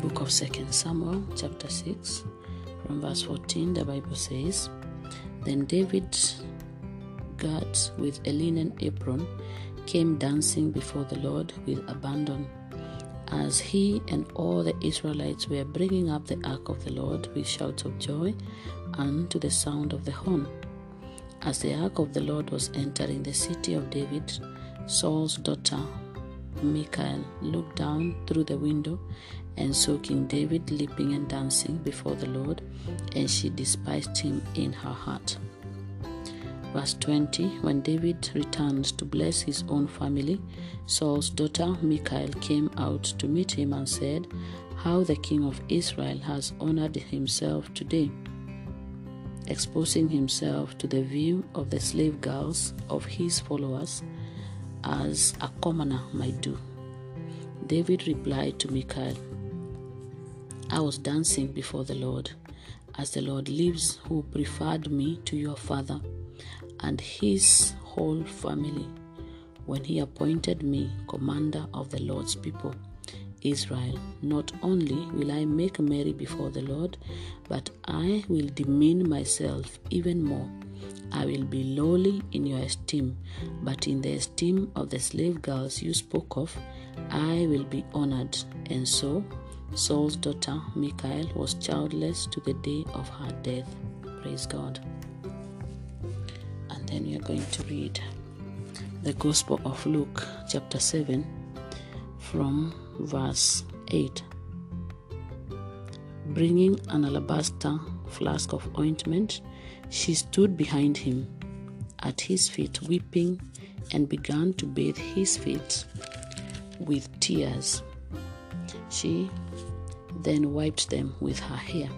book of 2 Samuel, chapter 6, from verse 14, the Bible says, Then David, girt with a linen apron, came dancing before the Lord with abandon, as he and all the Israelites were bringing up the ark of the Lord with shouts of joy and to the sound of the horn. As the ark of the Lord was entering the city of David, Saul's daughter Michal looked down through the window and saw King David leaping and dancing before the Lord, and she despised him in her heart. Verse 20 When David returned to bless his own family, Saul's daughter Michal came out to meet him and said, How the king of Israel has honored himself today, exposing himself to the view of the slave girls of his followers as a commoner might do. David replied to Michal, I was dancing before the Lord, as the Lord lives, who preferred me to your father and his whole family when he appointed me commander of the Lord's people, Israel. Not only will I make merry before the Lord, but I will demean myself even more I will be lowly in your esteem, but in the esteem of the slave girls you spoke of, I will be honored. And so Saul's daughter Michal was childless to the day of her death. Praise God. And then we are going to read the Gospel of Luke, chapter 7, from verse 8. Bringing an alabaster flask of ointment, she stood behind him at his feet, weeping, and began to bathe his feet with tears. She then wiped them with her hair,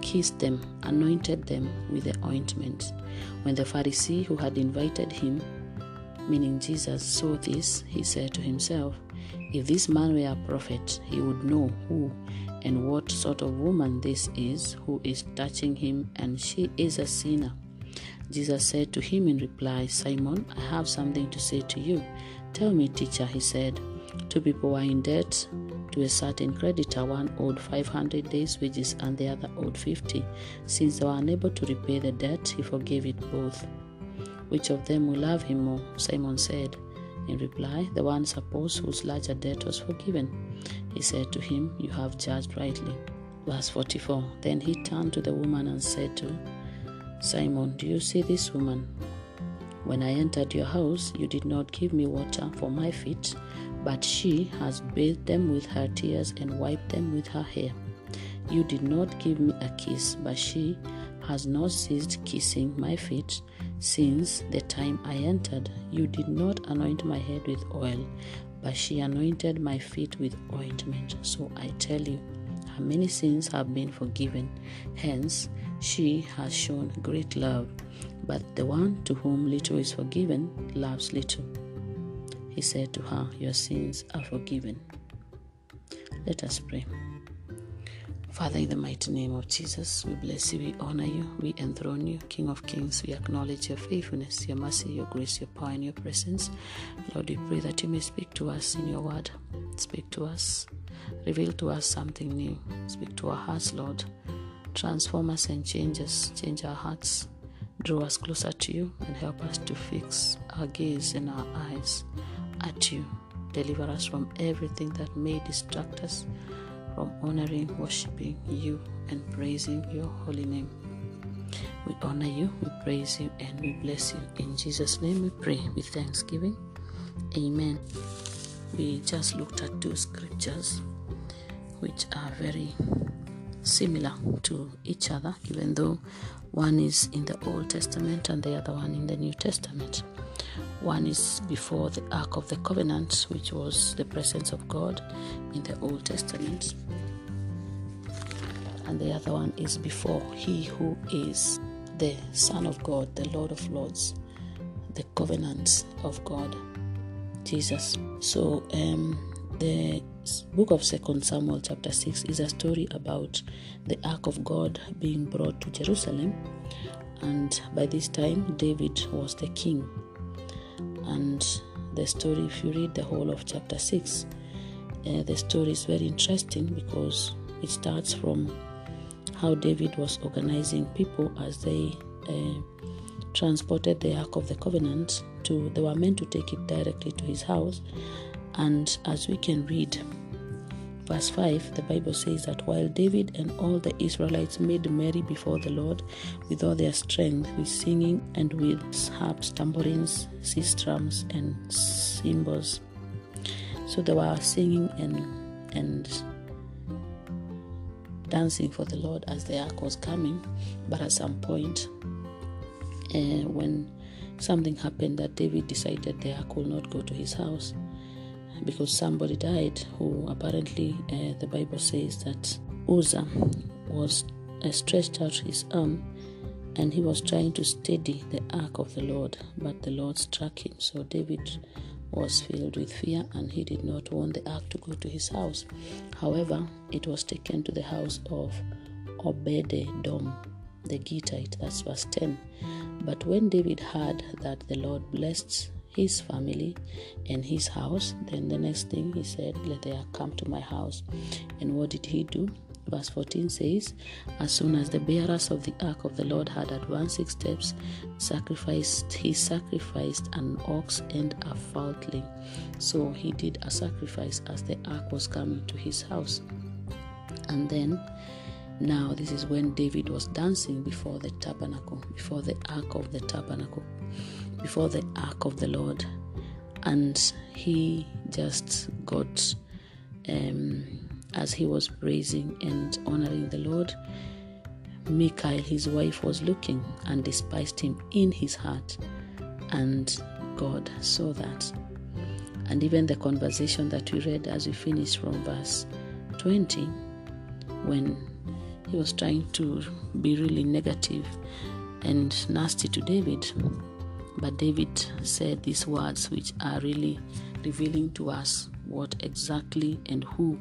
kissed them, anointed them with the ointment. When the Pharisee who had invited him, meaning Jesus, saw this, he said to himself, If this man were a prophet, he would know who and what sort of woman this is who is touching him, and she is a sinner. Jesus said to him in reply, Simon, I have something to say to you. Tell me, teacher, he said. Two people were in debt to a certain creditor. One owed 500 days' wages and the other owed 50. Since they were unable to repay the debt, he forgave it both. Which of them will love him more? Simon said. In reply, the one supposed whose larger debt was forgiven. He said to him, You have judged rightly. Verse 44 Then he turned to the woman and said to Simon, Do you see this woman? When I entered your house, you did not give me water for my feet, but she has bathed them with her tears and wiped them with her hair. You did not give me a kiss, but she has not ceased kissing my feet since the time I entered. You did not anoint my head with oil, but she anointed my feet with ointment. So I tell you, her many sins have been forgiven. Hence, she has shown great love. But the one to whom little is forgiven loves little. He said to her, Your sins are forgiven. Let us pray. Father, in the mighty name of Jesus, we bless you, we honor you, we enthrone you, King of Kings. We acknowledge your faithfulness, your mercy, your grace, your power, and your presence. Lord, we pray that you may speak to us in your word. Speak to us, reveal to us something new. Speak to our hearts, Lord. Transform us and change us, change our hearts. Draw us closer to you and help us to fix our gaze and our eyes at you. Deliver us from everything that may distract us from honoring, worshiping you, and praising your holy name. We honor you, we praise you, and we bless you. In Jesus' name we pray with thanksgiving. Amen. We just looked at two scriptures which are very similar to each other, even though one is in the Old Testament and the other one in the New Testament. One is before the Ark of the Covenant, which was the presence of God in the Old Testament. And the other one is before He who is the Son of God, the Lord of Lords, the covenant of God, Jesus. So, um, the book of Second Samuel, chapter 6, is a story about the Ark of God being brought to Jerusalem. And by this time, David was the king and the story, if you read the whole of chapter 6, uh, the story is very interesting because it starts from how David was organizing people as they uh, transported the Ark of the Covenant to, they were meant to take it directly to his house. And as we can read, verse 5, the Bible says that while David and all the Israelites made merry before the Lord with all their strength, with singing and with harps, tambourines, sistrums, and cymbals. So they were singing and and dancing for the Lord as the ark was coming. But at some point, uh, when something happened that David decided the ark will not go to his house because somebody died who apparently uh, the Bible says that Uzzah was uh, stretched out his arm and he was trying to steady the ark of the Lord, but the Lord struck him. So David was filled with fear and he did not want the ark to go to his house. However, it was taken to the house of Obed-edom, the Gittite. That's verse 10. But when David heard that the Lord blessed his family and his house, then the next thing he said, Let the ark come to my house. And what did he do? Verse 14 says, As soon as the bearers of the ark of the Lord had advanced six steps, sacrificed he sacrificed an ox and a foundling. So he did a sacrifice as the ark was coming to his house. And then now this is when David was dancing before the tabernacle, before the ark of the tabernacle, before the ark of the Lord. And he just got um as he was praising and honoring the Lord, Michal, his wife, was looking and despised him in his heart. And God saw that. And even the conversation that we read as we finished from verse 20, when he was trying to be really negative and nasty to David. But David said these words, which are really revealing to us what exactly and who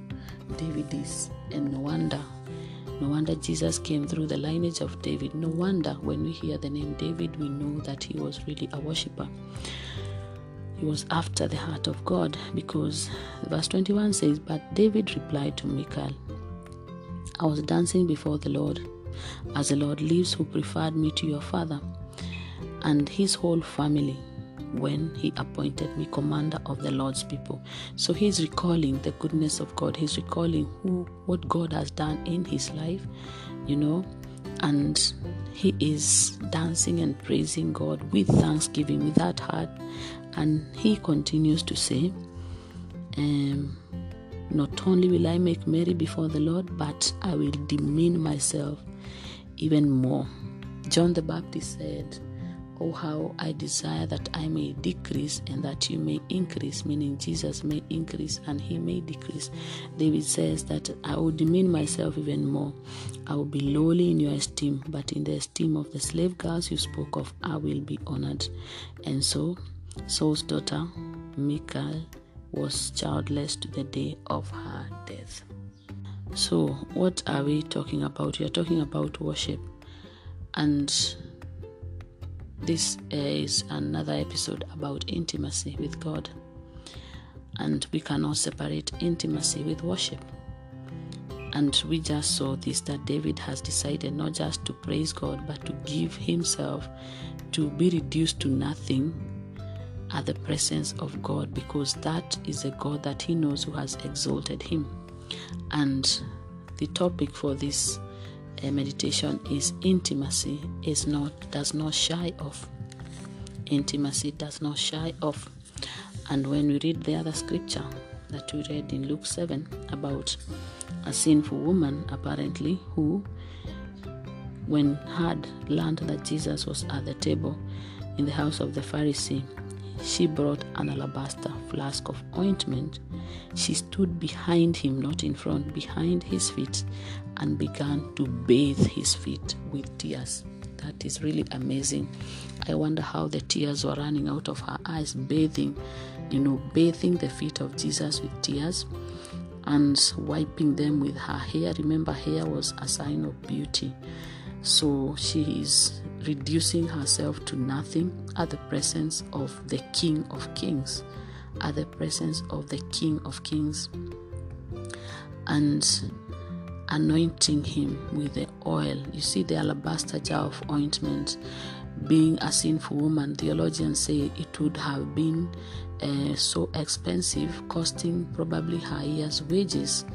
David is. And no wonder, no wonder Jesus came through the lineage of David. No wonder when we hear the name David, we know that he was really a worshiper. He was after the heart of God because verse 21 says, But David replied to Michal, I was dancing before the Lord, as the Lord lives who preferred me to your father and his whole family when he appointed me commander of the Lord's people. So he's recalling the goodness of God. He's recalling who what God has done in his life, you know, and he is dancing and praising God with thanksgiving, with that heart. And he continues to say, um, Not only will I make merry before the Lord, but I will demean myself even more. John the Baptist said, Oh, how I desire that I may decrease and that you may increase, meaning Jesus may increase and he may decrease. David says that I will demean myself even more. I will be lowly in your esteem, but in the esteem of the slave girls you spoke of, I will be honored. And so, Saul's daughter, Michal, was childless to the day of her death. So, what are we talking about? We are talking about worship. And this is another episode about intimacy with God. And we cannot separate intimacy with worship. And we just saw this that David has decided not just to praise God, but to give himself to be reduced to nothing at the presence of God because that is a God that he knows who has exalted him. And the topic for this meditation is intimacy is not does not shy off intimacy does not shy off and when we read the other scripture that we read in luke 7 about a sinful woman apparently who when had learned that jesus was at the table in the house of the pharisee she brought an alabaster flask of ointment. She stood behind him, not in front, behind his feet, and began to bathe his feet with tears. That is really amazing. I wonder how the tears were running out of her eyes, bathing, you know, bathing the feet of Jesus with tears and wiping them with her hair. Remember, hair was a sign of beauty. So she is reducing herself to nothing at the presence of the King of Kings. At the presence of the King of Kings. and anointing him with the oil. You see, the alabaster jar of ointment being a sinful woman, theologians say it would have been uh, so expensive, costing probably her year's wages,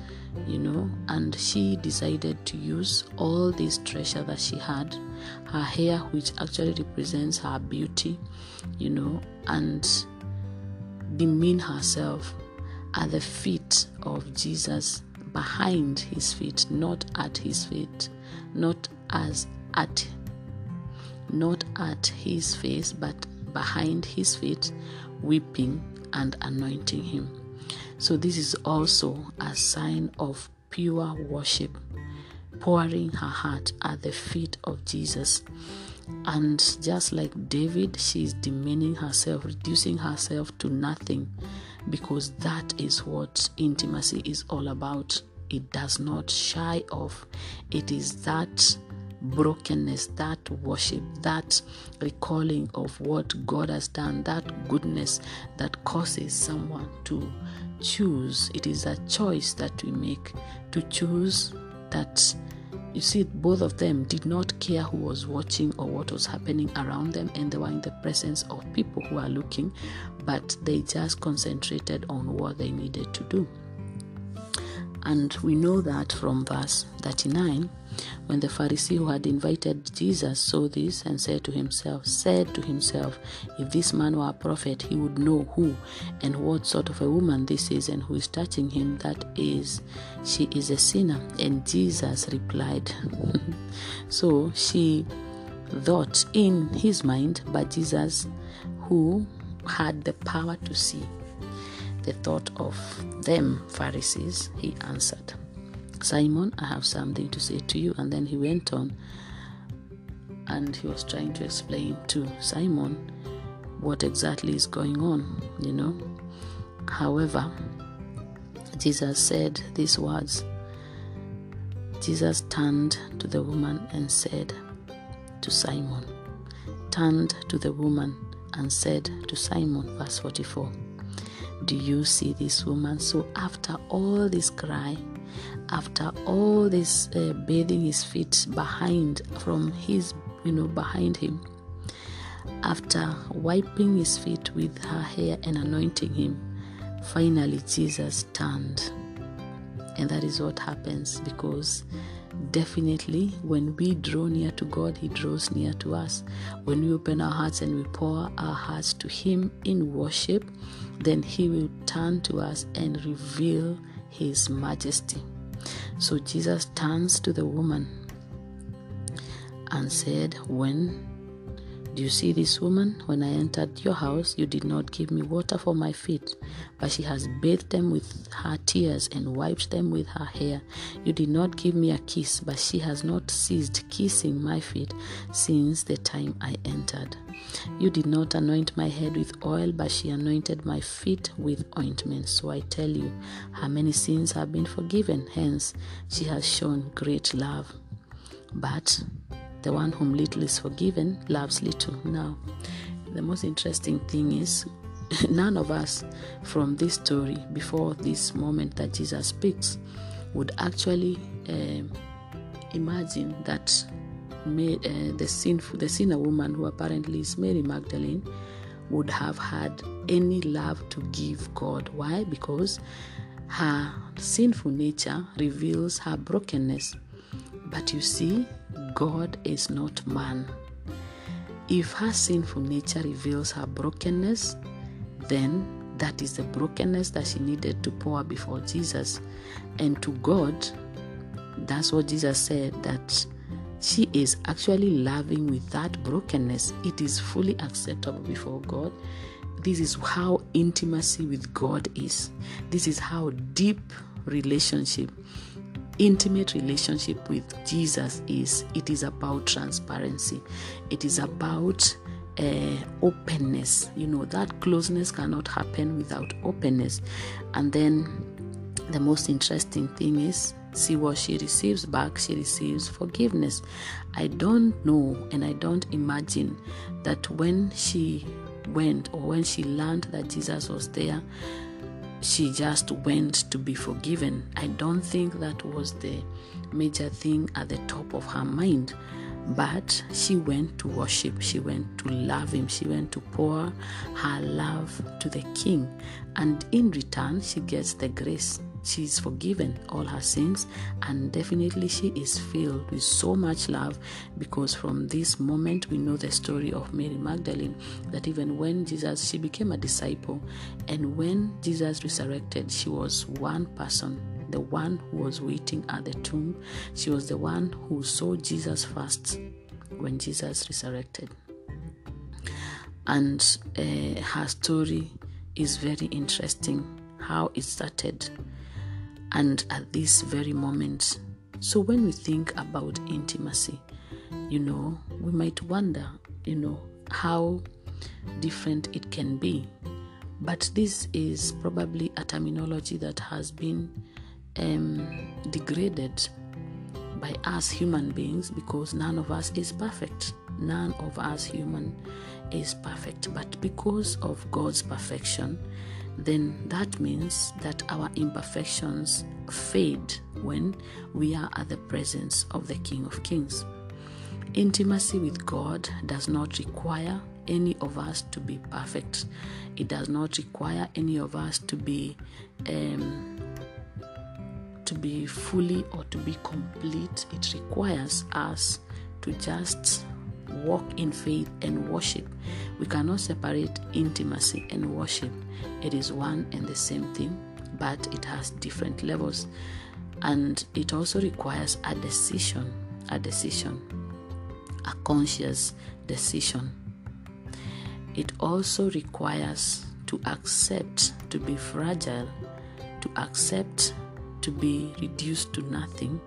you know. And she decided to use all this treasure that she had, her hair, which actually represents her beauty, you know, and demean herself at the feet of Jesus, behind his feet, not at his feet, not as at not at his face, but behind his feet, weeping and anointing him. So, this is also a sign of pure worship, pouring her heart at the feet of Jesus. And just like David, she is demeaning herself, reducing herself to nothing, because that is what intimacy is all about. It does not shy off, it is that brokenness, that worship, that recalling of what God has done, that goodness that causes someone to choose. It is a choice that we make to choose that. You see, both of them did not care who was watching or what was happening around them, and they were in the presence of people who are looking, but they just concentrated on what they needed to do. And we know that from verse 39 when the Pharisee who had invited Jesus saw this and said to himself, said to himself, if this man were a prophet, he would know who and what sort of a woman this is and who is touching him. That is, she is a sinner. And Jesus replied. so she thought in his mind, but Jesus, who had the power to see the thought of them, Pharisees, he answered. Simon, I have something to say to you. And then he went on and he was trying to explain to Simon what exactly is going on, you know. However, Jesus said these words. Jesus turned to the woman and said to Simon, turned to the woman and said to Simon, verse 44, Do you see this woman? So after all this cry, after all this uh, bathing his feet behind from his you know behind him after wiping his feet with her hair and anointing him finally jesus turned and that is what happens because definitely when we draw near to god he draws near to us. When we open our hearts and we pour our hearts to him in worship then he will turn to us and reveal his majesty. So Jesus turns to the woman and said, When do you see this woman? When I entered your house, you did not give me water for my feet, but she has bathed them with her tears and wiped them with her hair. You did not give me a kiss, but she has not ceased kissing my feet since the time I entered. You did not anoint my head with oil, but she anointed my feet with ointment. So I tell you, her many sins have been forgiven. Hence, she has shown great love. But the one whom little is forgiven loves little. Now, the most interesting thing is none of us from this story, before this moment that Jesus speaks, would actually uh, imagine that uh, the sinful, the sinner woman who apparently is Mary Magdalene would have had any love to give God. Why? Because her sinful nature reveals her brokenness. But you see, God is not man. If her sinful nature reveals her brokenness, then that is the brokenness that she needed to pour before Jesus. And to God, that's what Jesus said that she is actually loving with that brokenness. It is fully acceptable before God. This is how intimacy with God is. This is how deep relationship, intimate relationship with Jesus is. It is about transparency. It is about uh, openness. You know, that closeness cannot happen without openness. And then the most interesting thing is see what she receives back. She receives forgiveness. I don't know and I don't imagine that when she went or when she learned that Jesus was there, she just went to be forgiven. I don't think that was the major thing at the top of her mind. But she went to worship, she went to love him, she went to pour her love to the king. And in return, she gets the grace she is forgiven all her sins and definitely she is filled with so much love because from this moment we know the story of Mary Magdalene that even when Jesus she became a disciple and when Jesus resurrected she was one person the one who was waiting at the tomb. She was the one who saw Jesus first when Jesus resurrected. And uh, her story is very interesting how it started and at this very moment. So when we think about intimacy, you know, we might wonder, you know, how different it can be. But this is probably a terminology that has been um, degraded by us human beings because none of us is perfect. None of us human is perfect. But because of God's perfection, then that means that our imperfections fade when we are at the presence of the King of Kings. Intimacy with God does not require any of us to be perfect. It does not require any of us to be um, to be fully or to be complete. It requires us to just walk in faith and worship. We cannot separate intimacy and worship. It is one and the same thing, but it has different levels. And it also requires a decision, a decision, a conscious decision. It also requires to accept to be fragile, to accept to be reduced to nothing,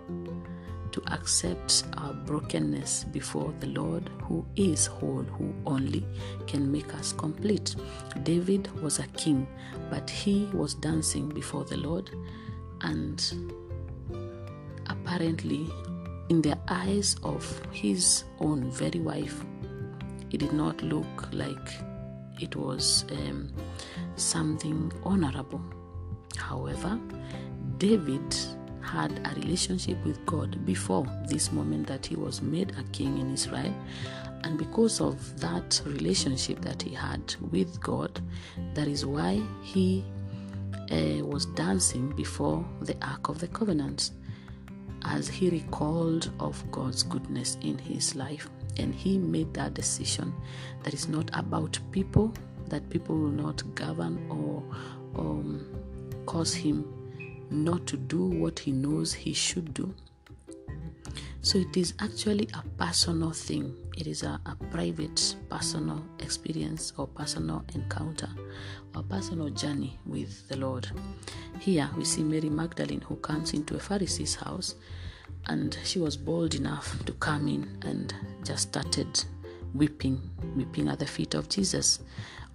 to accept our brokenness before the Lord, who is whole, who only can make us complete. David was a king, but he was dancing before the Lord, and apparently, in the eyes of his own very wife, it did not look like it was um, something honorable. However, David had a relationship with God before this moment that he was made a king in Israel. And because of that relationship that he had with God, that is why he uh, was dancing before the Ark of the Covenant as he recalled of God's goodness in his life. And he made that decision that is not about people, that people will not govern or um, cause him not to do what he knows he should do. So it is actually a personal thing. It is a, a, private, personal experience or personal encounter or personal journey with the Lord. Here we see Mary Magdalene who comes into a Pharisee's house and she was bold enough to come in and just started weeping, weeping at the feet of Jesus.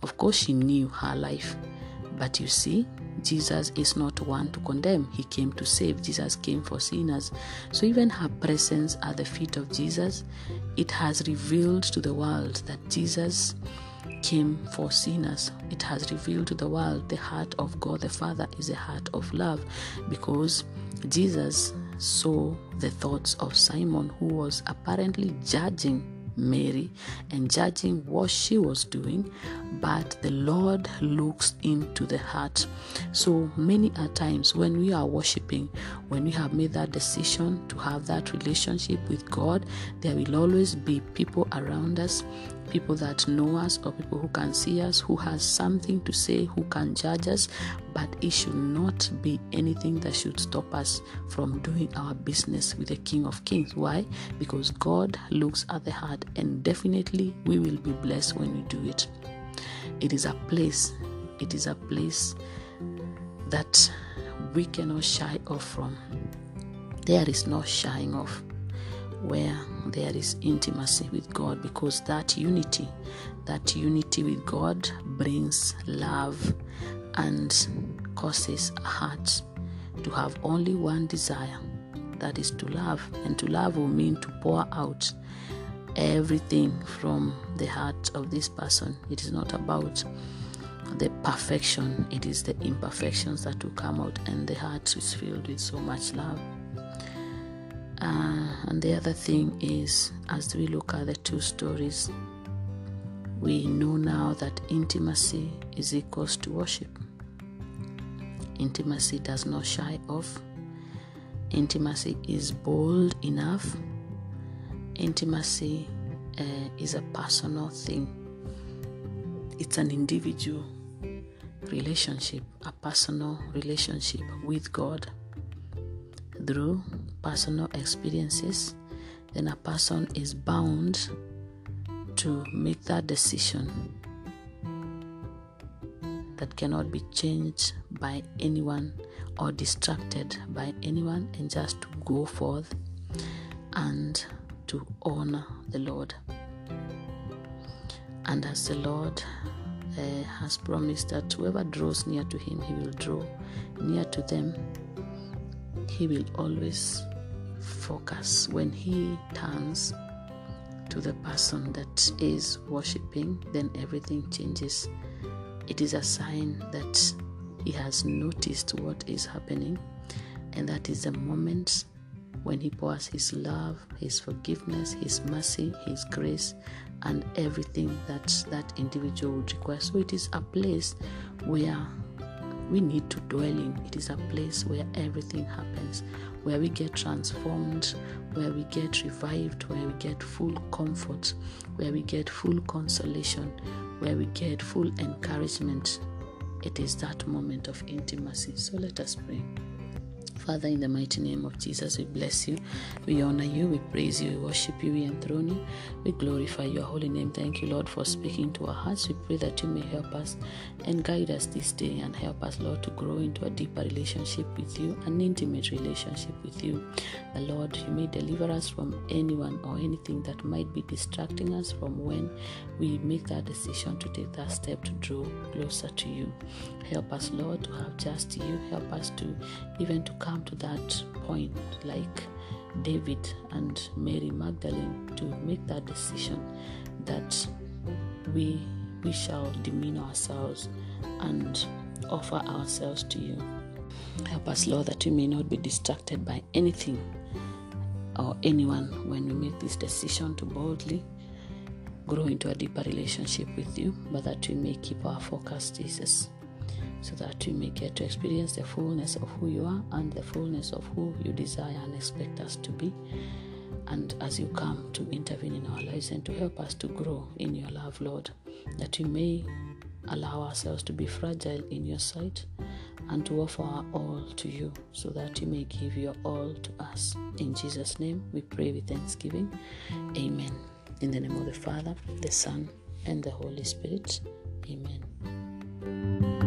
Of course, she knew her life, but you see, Jesus is not one to condemn. He came to save. Jesus came for sinners. So even her presence at the feet of Jesus, it has revealed to the world that Jesus came for sinners. It has revealed to the world the heart of God the Father is a heart of love because Jesus saw the thoughts of Simon who was apparently judging Mary and judging what she was doing, but the Lord looks into the heart. So many a times when we are worshiping, when we have made that decision to have that relationship with God, there will always be people around us people that know us or people who can see us, who has something to say, who can judge us, but it should not be anything that should stop us from doing our business with the King of Kings. Why? Because God looks at the heart, and definitely we will be blessed when we do it. It is a place, it is a place that we cannot shy off from. There is no shying off where there is intimacy with God because that unity, that unity with God brings love and causes a heart to have only one desire that is to love. And to love will mean to pour out everything from the heart of this person. It is not about the perfection, it is the imperfections that will come out, and the heart is filled with so much love. Uh, and the other thing is, as we look at the two stories, we know now that intimacy is equals to worship. Intimacy does not shy off. Intimacy is bold enough. Intimacy uh, is a personal thing. It's an individual relationship, a personal relationship with God through personal experiences, then a person is bound to make that decision that cannot be changed by anyone or distracted by anyone and just to go forth and to honor the Lord. And as the Lord uh, has promised that whoever draws near to him, he will draw near to them. He will always focus when he turns to the person that is worshiping, then everything changes. It is a sign that he has noticed what is happening, and that is the moment when he pours his love, his forgiveness, his mercy, his grace, and everything that that individual would require. So it is a place where we need to dwell in. It is a place where everything happens, where we get transformed, where we get revived, where we get full comfort, where we get full consolation, where we get full encouragement. It is that moment of intimacy. So let us pray. Father, in the mighty name of Jesus, we bless you. We honor you. We praise you. We worship you. We enthrone you. We glorify your holy name. Thank you, Lord, for speaking to our hearts. We pray that you may help us and guide us this day and help us, Lord, to grow into a deeper relationship with you, an intimate relationship with you. The Lord, you may deliver us from anyone or anything that might be distracting us from when we make that decision to take that step to draw closer to you. Help us, Lord, to have just you. Help us to even to come to that point, like David and Mary Magdalene, to make that decision that we we shall demean ourselves and offer ourselves to you. Help us, Lord, that we may not be distracted by anything or anyone when we make this decision to boldly grow into a deeper relationship with you, but that we may keep our focus, Jesus so that we may get to experience the fullness of who you are and the fullness of who you desire and expect us to be. And as you come to intervene in our lives and to help us to grow in your love, Lord, that we may allow ourselves to be fragile in your sight and to offer our all to you so that you may give your all to us. In Jesus' name, we pray with thanksgiving. Amen. In the name of the Father, the Son, and the Holy Spirit. Amen.